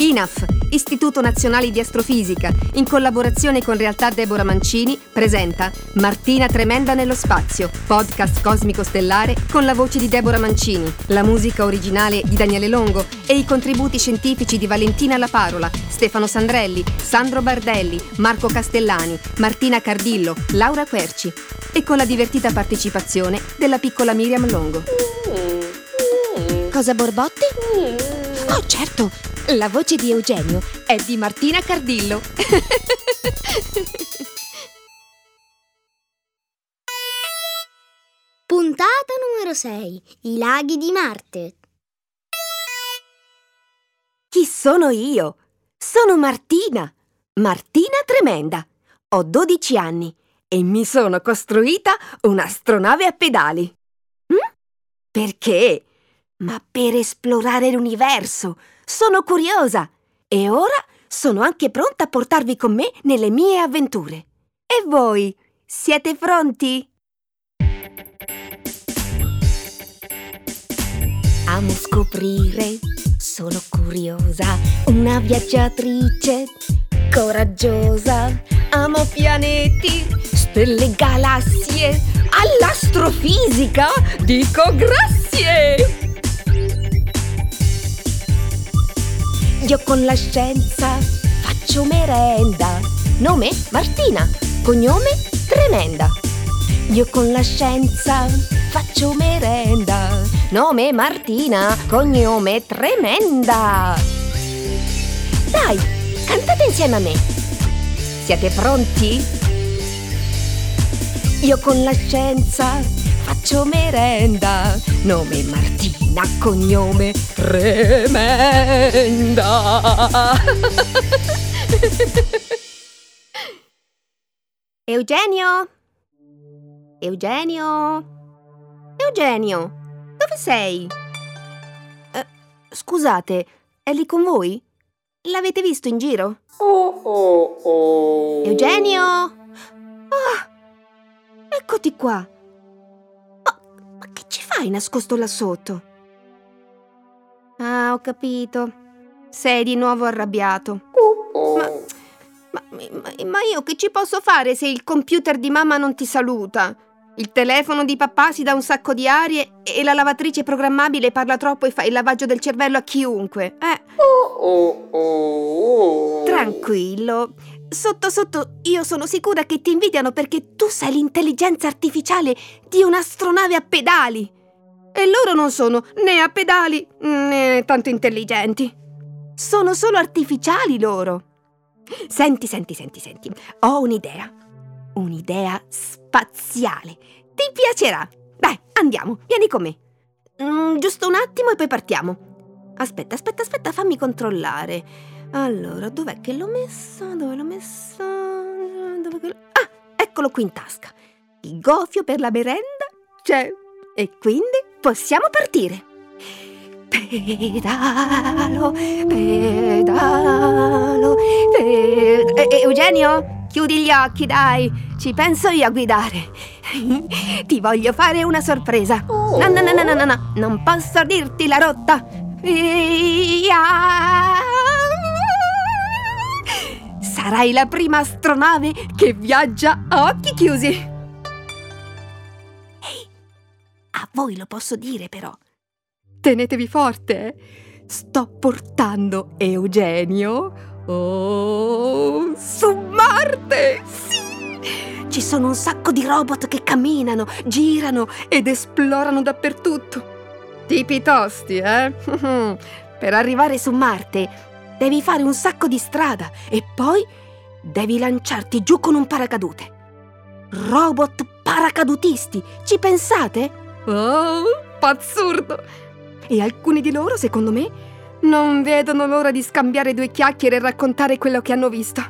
INAF, Istituto Nazionale di Astrofisica, in collaborazione con Realtà Deborah Mancini, presenta Martina Tremenda nello spazio, podcast cosmico stellare con la voce di Deborah Mancini, la musica originale di Daniele Longo e i contributi scientifici di Valentina La Parola, Stefano Sandrelli, Sandro Bardelli, Marco Castellani, Martina Cardillo, Laura Querci e con la divertita partecipazione della piccola Miriam Longo. Cosa Borbotti? Oh, certo! La voce di Eugenio è di Martina Cardillo. Puntata numero 6. I laghi di Marte. Chi sono io? Sono Martina. Martina Tremenda. Ho 12 anni e mi sono costruita un'astronave a pedali. Hm? Perché? Ma per esplorare l'universo. Sono curiosa e ora sono anche pronta a portarvi con me nelle mie avventure. E voi? Siete pronti? Amo scoprire, sono curiosa, una viaggiatrice coraggiosa. Amo pianeti, stelle, galassie, all'astrofisica dico grazie! Io con la scienza faccio merenda. Nome Martina, cognome Tremenda. Io con la scienza faccio merenda. Nome Martina, cognome Tremenda. Dai, cantate insieme a me. Siete pronti? Io con la scienza faccio merenda. Nome Martina, cognome Tremenda. Eugenio? Eugenio? Eugenio, dove sei? Eh, scusate, è lì con voi? L'avete visto in giro? Oh oh oh. Eugenio? Ah, eccoti qua. Fai nascosto là sotto? Ah, ho capito. Sei di nuovo arrabbiato. Ma, ma, ma- io che ci posso fare se il computer di mamma non ti saluta? Il telefono di papà si dà un sacco di arie e la lavatrice programmabile parla troppo e fa il lavaggio del cervello a chiunque. Eh, tranquillo. Sotto sotto io sono sicura che ti invidiano perché tu sei l'intelligenza artificiale di un'astronave a pedali. E loro non sono né a pedali né tanto intelligenti. Sono solo artificiali loro. Senti, senti, senti, senti. Ho un'idea. Un'idea spaziale. Ti piacerà. Dai, andiamo, vieni con me. Mm, giusto un attimo e poi partiamo. Aspetta, aspetta, aspetta, fammi controllare. Allora, dov'è che l'ho messa? Dove l'ho messa? Dove che Ah, eccolo qui in tasca. Il gofio per la merenda c'è. E quindi possiamo partire. Pedalo, pedalo, pedalo. Eugenio, chiudi gli occhi, dai. Ci penso io a guidare. Ti voglio fare una sorpresa. No, no, no, no, no, no, no. Non posso dirti la rotta. Via. Sarai la prima astronave che viaggia a occhi chiusi. A voi lo posso dire però. Tenetevi forte. Sto portando Eugenio oh, su Marte. Sì. Ci sono un sacco di robot che camminano, girano ed esplorano dappertutto. Tipi tosti, eh? per arrivare su Marte devi fare un sacco di strada e poi devi lanciarti giù con un paracadute. Robot paracadutisti, ci pensate? Oh, pazzurdo! E alcuni di loro, secondo me, non vedono l'ora di scambiare due chiacchiere e raccontare quello che hanno visto.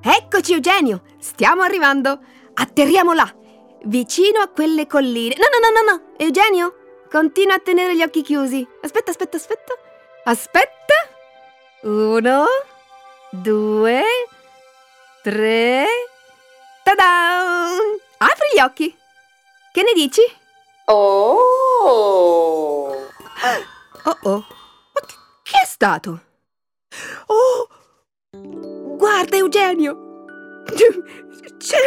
Eccoci, Eugenio! Stiamo arrivando! Atterriamo là, vicino a quelle colline. No, no, no, no, no! Eugenio, continua a tenere gli occhi chiusi. Aspetta, aspetta, aspetta. Aspetta! Uno, due, tre. Ta-da! Apri gli occhi! Che ne dici? Oh. Oh oh! Ma che, stato? Oh! Guarda, Eugenio! C'è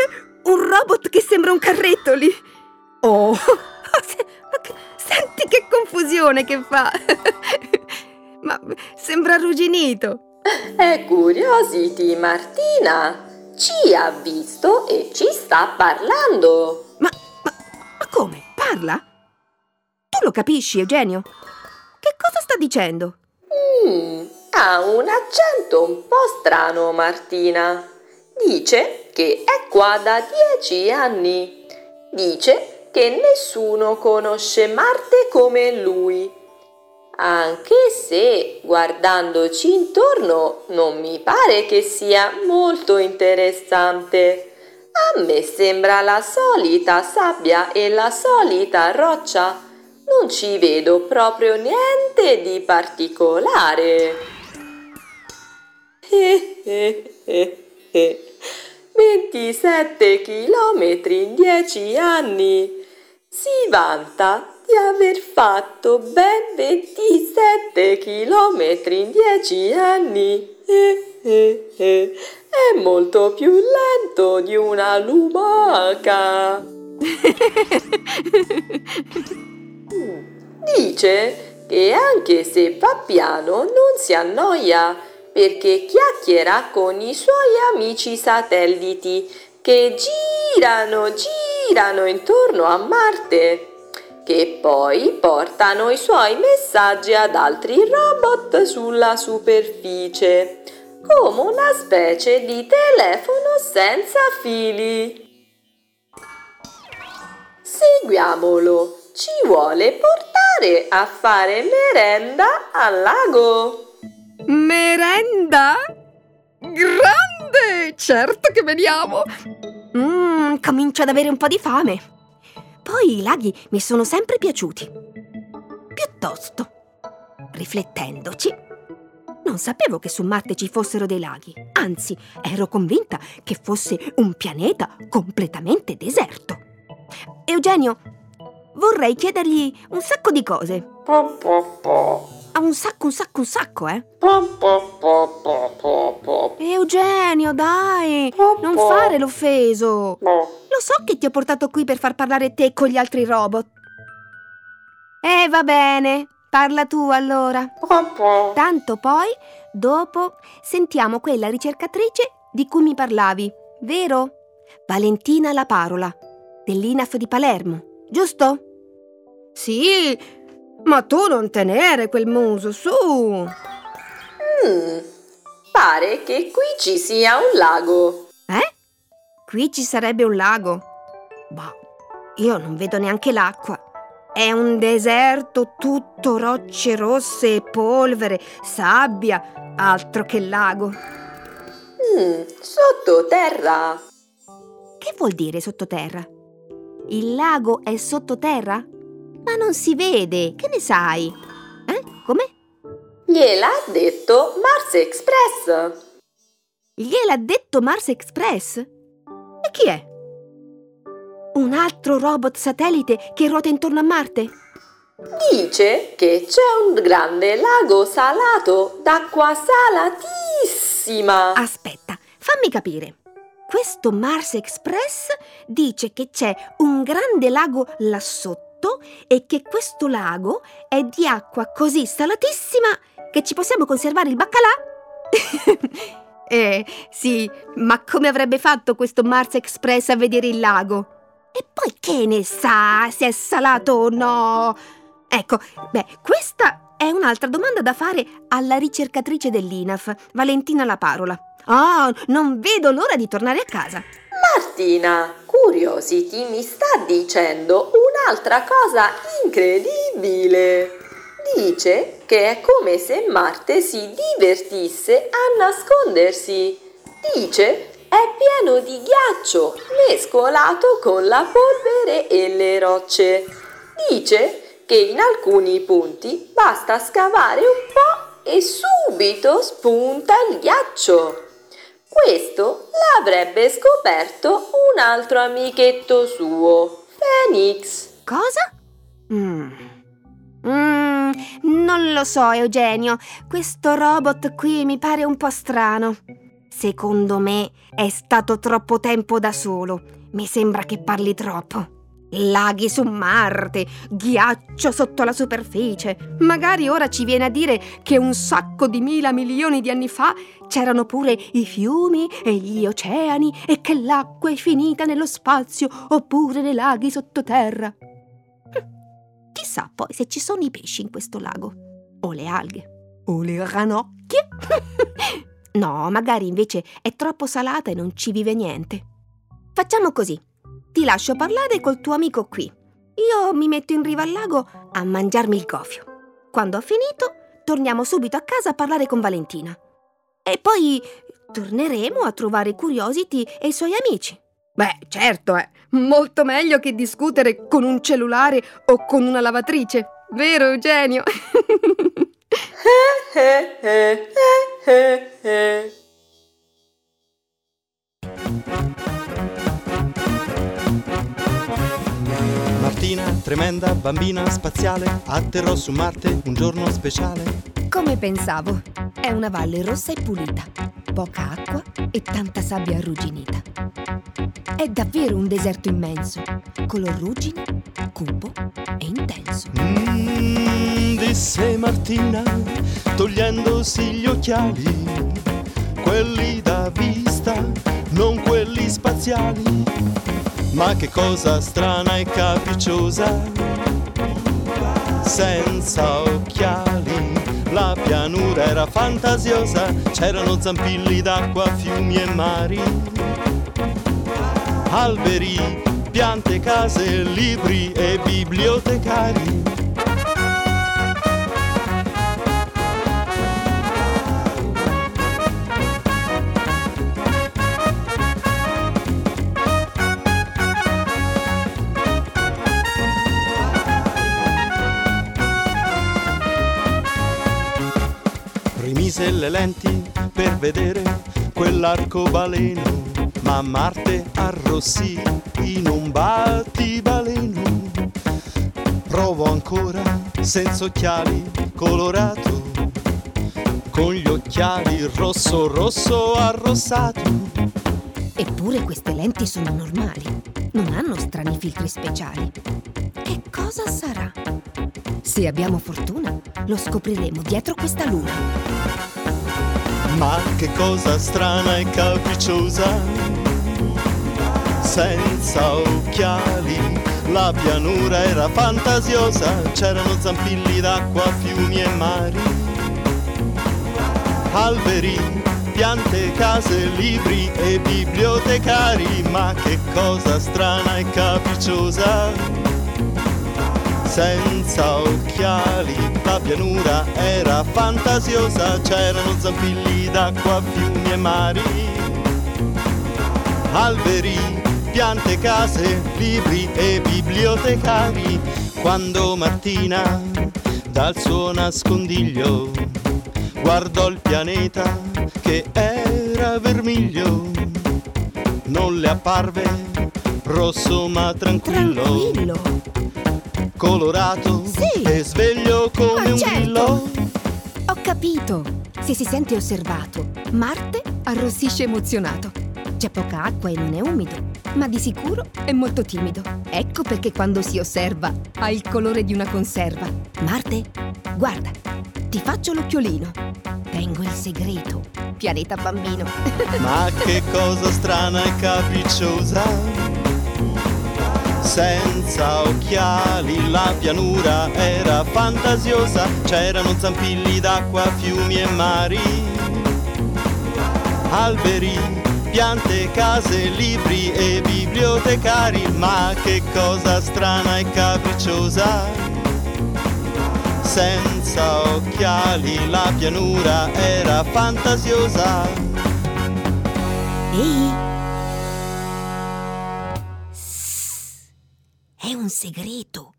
un robot che sembra un carretto lì. Oh! Senti che confusione che fa! Ma sembra arrugginito. È Curiosity, Martina. Ci ha visto e ci sta parlando. Parla? Tu lo capisci, Eugenio? Che cosa sta dicendo? Mm, ha un accento un po' strano, Martina. Dice che è qua da dieci anni. Dice che nessuno conosce Marte come lui. Anche se, guardandoci intorno, non mi pare che sia molto interessante. A me sembra la solita sabbia e la solita roccia. Non ci vedo proprio niente di particolare. 27 chilometri in 10 anni. Si vanta di aver fatto ben 27 chilometri in 10 anni. È molto più lento di una lumaca. Dice che anche se va piano non si annoia perché chiacchiera con i suoi amici satelliti che girano, girano intorno a Marte, che poi portano i suoi messaggi ad altri robot sulla superficie, come una specie di telefono senza fili. Seguiamolo, ci vuole portare a fare merenda al lago. Merenda? Grande! Certo che veniamo! Mmm, comincio ad avere un po' di fame. Poi i laghi mi sono sempre piaciuti. Piuttosto, riflettendoci, non sapevo che su Marte ci fossero dei laghi. Anzi, ero convinta che fosse un pianeta completamente deserto. Eugenio, vorrei chiedergli un sacco di cose. Po, po, po. Ah, un sacco, un sacco, un sacco, eh? Eugenio, dai! Non fare l'offeso! Lo so che ti ho portato qui per far parlare te con gli altri robot. Eh, va bene. Parla tu allora. Tanto poi, dopo, sentiamo quella ricercatrice di cui mi parlavi, vero? Valentina La Parola, dell'INAF di Palermo, giusto? Sì, ma tu non tenere quel muso, su! Mm, pare che qui ci sia un lago. Eh? Qui ci sarebbe un lago? Boh, io non vedo neanche l'acqua. È un deserto tutto rocce rosse e polvere, sabbia, altro che lago. Mm, sottoterra. Che vuol dire sottoterra? Il lago è sottoterra? Ma non si vede, che ne sai? Eh? Come? Gliel'ha detto Mars Express. Gliel'ha detto Mars Express? E chi è? Un altro robot satellite che ruota intorno a Marte? Dice che c'è un grande lago salato d'acqua salatissima. Aspetta, fammi capire. Questo Mars Express dice che c'è un grande lago là sotto e che questo lago è di acqua così salatissima che ci possiamo conservare il baccalà? eh, sì, ma come avrebbe fatto questo Mars Express a vedere il lago? E poi che ne sa se è salato o no? Ecco, beh, questa è un'altra domanda da fare alla ricercatrice dell'INAF, Valentina La Parola. Ah, non vedo l'ora di tornare a casa. Martina, Curiosity mi sta dicendo un'altra cosa incredibile. Dice che è come se Marte si divertisse a nascondersi. Dice è pieno di ghiaccio mescolato con la polvere e le rocce. Dice che in alcuni punti basta scavare un po' e subito spunta il ghiaccio. Questo l'avrebbe scoperto un altro amichetto suo, Phoenix. Cosa? Mm. Mm, non lo so, Eugenio. Questo robot qui mi pare un po' strano. Secondo me è stato troppo tempo da solo. Mi sembra che parli troppo. Laghi su Marte, ghiaccio sotto la superficie. Magari ora ci viene a dire che un sacco di mila milioni di anni fa c'erano pure i fiumi e gli oceani e che l'acqua è finita nello spazio oppure nei laghi sottoterra. Chissà poi se ci sono i pesci in questo lago, o le alghe, o le ranocchie. no, magari invece è troppo salata e non ci vive niente. Facciamo così. Ti lascio parlare col tuo amico qui. Io mi metto in riva al lago a mangiarmi il gofio. Quando ho finito, torniamo subito a casa a parlare con Valentina. E poi torneremo a trovare Curiosity e i suoi amici. Beh, certo, è molto meglio che discutere con un cellulare o con una lavatrice. Vero, Eugenio? Martina, tremenda bambina spaziale, atterrò su Marte un giorno speciale. Come pensavo, è una valle rossa e pulita, poca acqua e tanta sabbia arrugginita. È davvero un deserto immenso, color ruggine, cupo e intenso. Mmm, disse Martina, togliendosi gli occhiali, quelli da vista, non quelli spaziali. Ma che cosa strana e capricciosa, senza occhiali. La pianura era fantasiosa, c'erano zampilli d'acqua, fiumi e mari, alberi, piante, case, libri e bibliotecari. Rimise le lenti per vedere quell'arcobaleno, ma Marte arrossì in un battibaleno. Provo ancora senza occhiali colorato, con gli occhiali rosso rosso arrossato. Eppure queste lenti sono normali, non hanno strani filtri speciali. Che cosa sarà? Se abbiamo fortuna, lo scopriremo dietro questa luna. Ma che cosa strana e capricciosa, senza occhiali, la pianura era fantasiosa, c'erano zampilli d'acqua, fiumi e mari, alberi, piante, case, libri e bibliotecari, ma che cosa strana e capricciosa. Senza occhiali, la pianura era fantasiosa, c'erano zampilli d'acqua, fiumi e mari, alberi, piante, case, libri e bibliotecari. Quando Martina dal suo nascondiglio guardò il pianeta che era vermiglio, non le apparve rosso ma tranquillo, Tranquillo. Colorato Sì. e sveglio come Ma un certo. grillo. Ho capito. Se si sente osservato, Marte arrossisce emozionato. C'è poca acqua e non è umido, ma di sicuro è molto timido. Ecco perché quando si osserva ha il colore di una conserva. Marte, guarda, ti faccio l'occhiolino. Tengo il segreto, pianeta bambino. Ma che cosa strana e capricciosa. Senza occhiali la pianura era fantasiosa, c'erano zampilli d'acqua, fiumi e mari, alberi, piante, case, libri e bibliotecari, ma che cosa strana e capricciosa. Senza occhiali la pianura era fantasiosa. Ehi! Un segreto.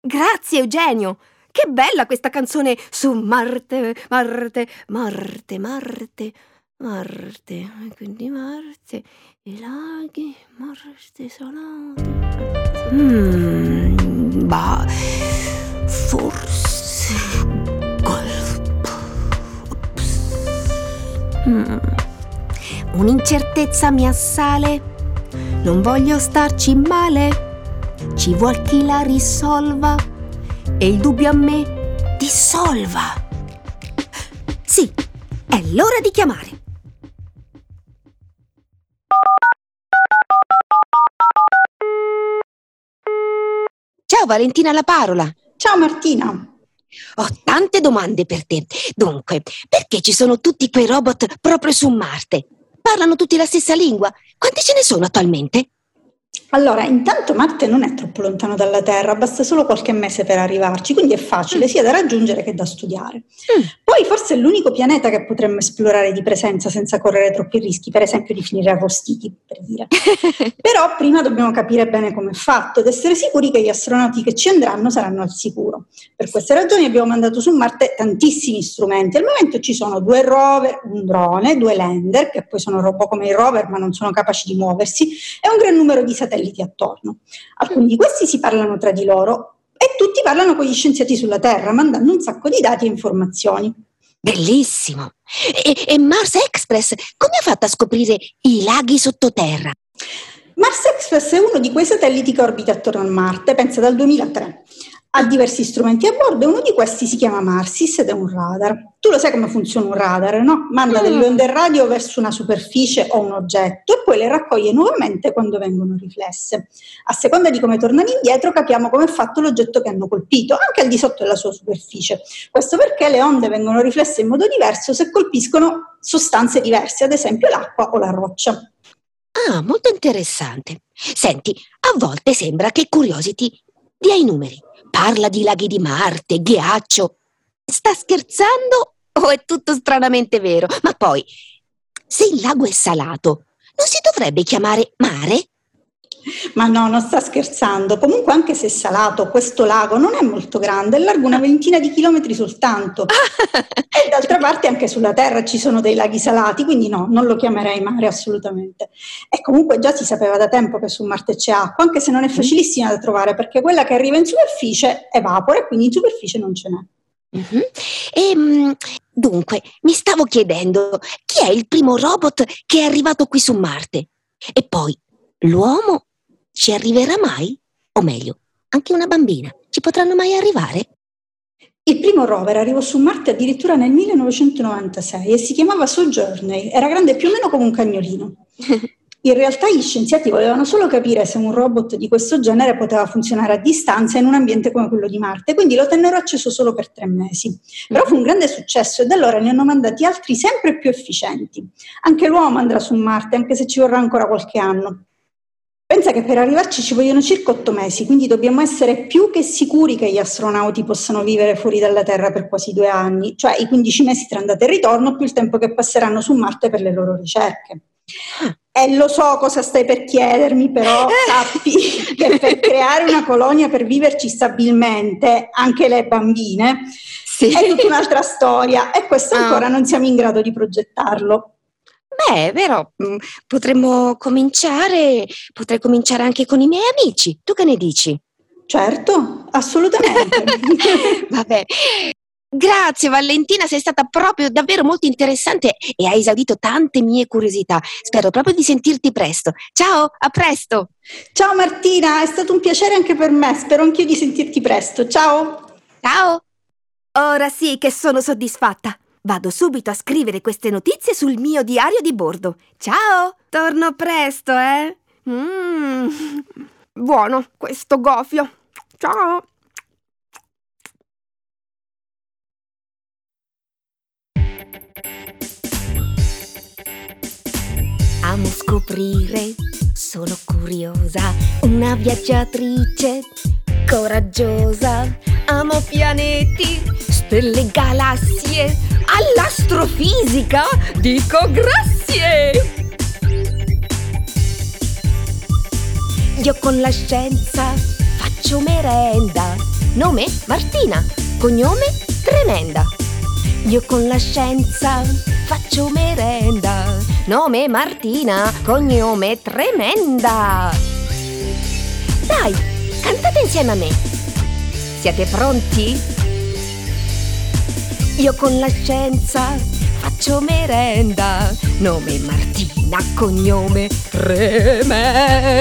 Grazie, Eugenio. Che bella questa canzone su Marte, Marte, Marte, Marte, Marte. Quindi Marte, i laghi, Marte salati. Mmm, bah, Forse colpo. Mm. Un'incertezza mi assale. Non voglio starci male. Ci vuol chi la risolva e il dubbio a me dissolva. Sì, è l'ora di chiamare. Ciao Valentina La Parola. Ciao Martina. Ho tante domande per te. Dunque, perché ci sono tutti quei robot proprio su Marte? Parlano tutti la stessa lingua? Quanti ce ne sono attualmente? Allora, intanto Marte non è troppo lontano dalla Terra, basta solo qualche mese per arrivarci, quindi è facile mm. sia da raggiungere che da studiare. Mm. Poi forse è l'unico pianeta che potremmo esplorare di presenza senza correre troppi rischi, per esempio di finire arrostiti, per dire. Però prima dobbiamo capire bene come è fatto ed essere sicuri che gli astronauti che ci andranno saranno al sicuro. Per queste ragioni abbiamo mandato su Marte tantissimi strumenti. Al momento ci sono due rover, un drone, due lander, che poi sono robot come i rover ma non sono capaci di muoversi, e un gran numero di satelliti satelliti attorno. Alcuni di questi si parlano tra di loro e tutti parlano con gli scienziati sulla Terra, mandando un sacco di dati e informazioni. Bellissimo! E, e Mars Express come ha fatto a scoprire i laghi sottoterra? Mars Express è uno di quei satelliti che orbita attorno a Marte, pensa dal 2003 ha diversi strumenti a bordo e uno di questi si chiama Marsis ed è un radar. Tu lo sai come funziona un radar, no? Manda mm. delle onde radio verso una superficie o un oggetto e poi le raccoglie nuovamente quando vengono riflesse. A seconda di come tornano indietro capiamo come è fatto l'oggetto che hanno colpito, anche al di sotto della sua superficie. Questo perché le onde vengono riflesse in modo diverso se colpiscono sostanze diverse, ad esempio l'acqua o la roccia. Ah, molto interessante. Senti, a volte sembra che Curiosity dia i numeri Parla di laghi di Marte, ghiaccio. Sta scherzando o è tutto stranamente vero? Ma poi, se il lago è salato, non si dovrebbe chiamare mare? Ma no, non sta scherzando. Comunque, anche se è salato, questo lago non è molto grande, è largo una ventina di chilometri soltanto. e d'altra parte anche sulla Terra ci sono dei laghi salati, quindi no, non lo chiamerei mare assolutamente. E comunque già si sapeva da tempo che su Marte c'è acqua, anche se non è mm. facilissima da trovare, perché quella che arriva in superficie evapora e quindi in superficie non ce n'è. Uh-huh. E, ehm, dunque, mi stavo chiedendo chi è il primo robot che è arrivato qui su Marte? E poi, l'uomo ci arriverà mai? O meglio, anche una bambina ci potranno mai arrivare? Il primo rover arrivò su Marte addirittura nel 1996 e si chiamava Sojourner, era grande più o meno come un cagnolino. In realtà gli scienziati volevano solo capire se un robot di questo genere poteva funzionare a distanza in un ambiente come quello di Marte, quindi lo tennero acceso solo per tre mesi. Però fu un grande successo e da allora ne hanno mandati altri sempre più efficienti. Anche l'uomo andrà su Marte, anche se ci vorrà ancora qualche anno. Pensa che per arrivarci ci vogliono circa otto mesi, quindi dobbiamo essere più che sicuri che gli astronauti possano vivere fuori dalla Terra per quasi due anni, cioè i 15 mesi tra andata e ritorno più il tempo che passeranno su Marte per le loro ricerche. E lo so cosa stai per chiedermi, però sappi che per creare una colonia per viverci stabilmente, anche le bambine, sì. è tutta un'altra storia e questo ah. ancora non siamo in grado di progettarlo. Beh, vero, mm, potremmo cominciare, potrei cominciare anche con i miei amici. Tu che ne dici? Certo, assolutamente. Vabbè. Grazie Valentina, sei stata proprio davvero molto interessante e hai esaudito tante mie curiosità. Spero proprio di sentirti presto. Ciao, a presto. Ciao Martina, è stato un piacere anche per me. Spero anch'io di sentirti presto. Ciao. Ciao. Ora sì che sono soddisfatta. Vado subito a scrivere queste notizie sul mio diario di bordo. Ciao! Torno presto, eh? Mmm. Buono questo gofio. Ciao! Amo scoprire, sono curiosa, una viaggiatrice coraggiosa. Amo pianeti, stelle, galassie all'astrofisica dico grazie! Io con la scienza faccio merenda. Nome Martina, cognome Tremenda. Io con la scienza faccio merenda. Nome Martina, cognome Tremenda. Dai, cantate insieme a me. Siete pronti? Io con la scienza faccio merenda. Nome Martina, cognome tremenda.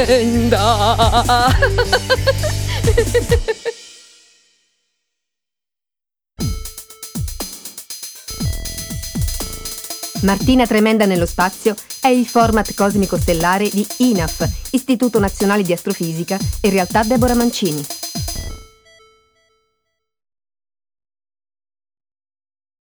Martina Tremenda nello spazio è il format cosmico stellare di INAF, Istituto Nazionale di Astrofisica, e realtà Deborah Mancini.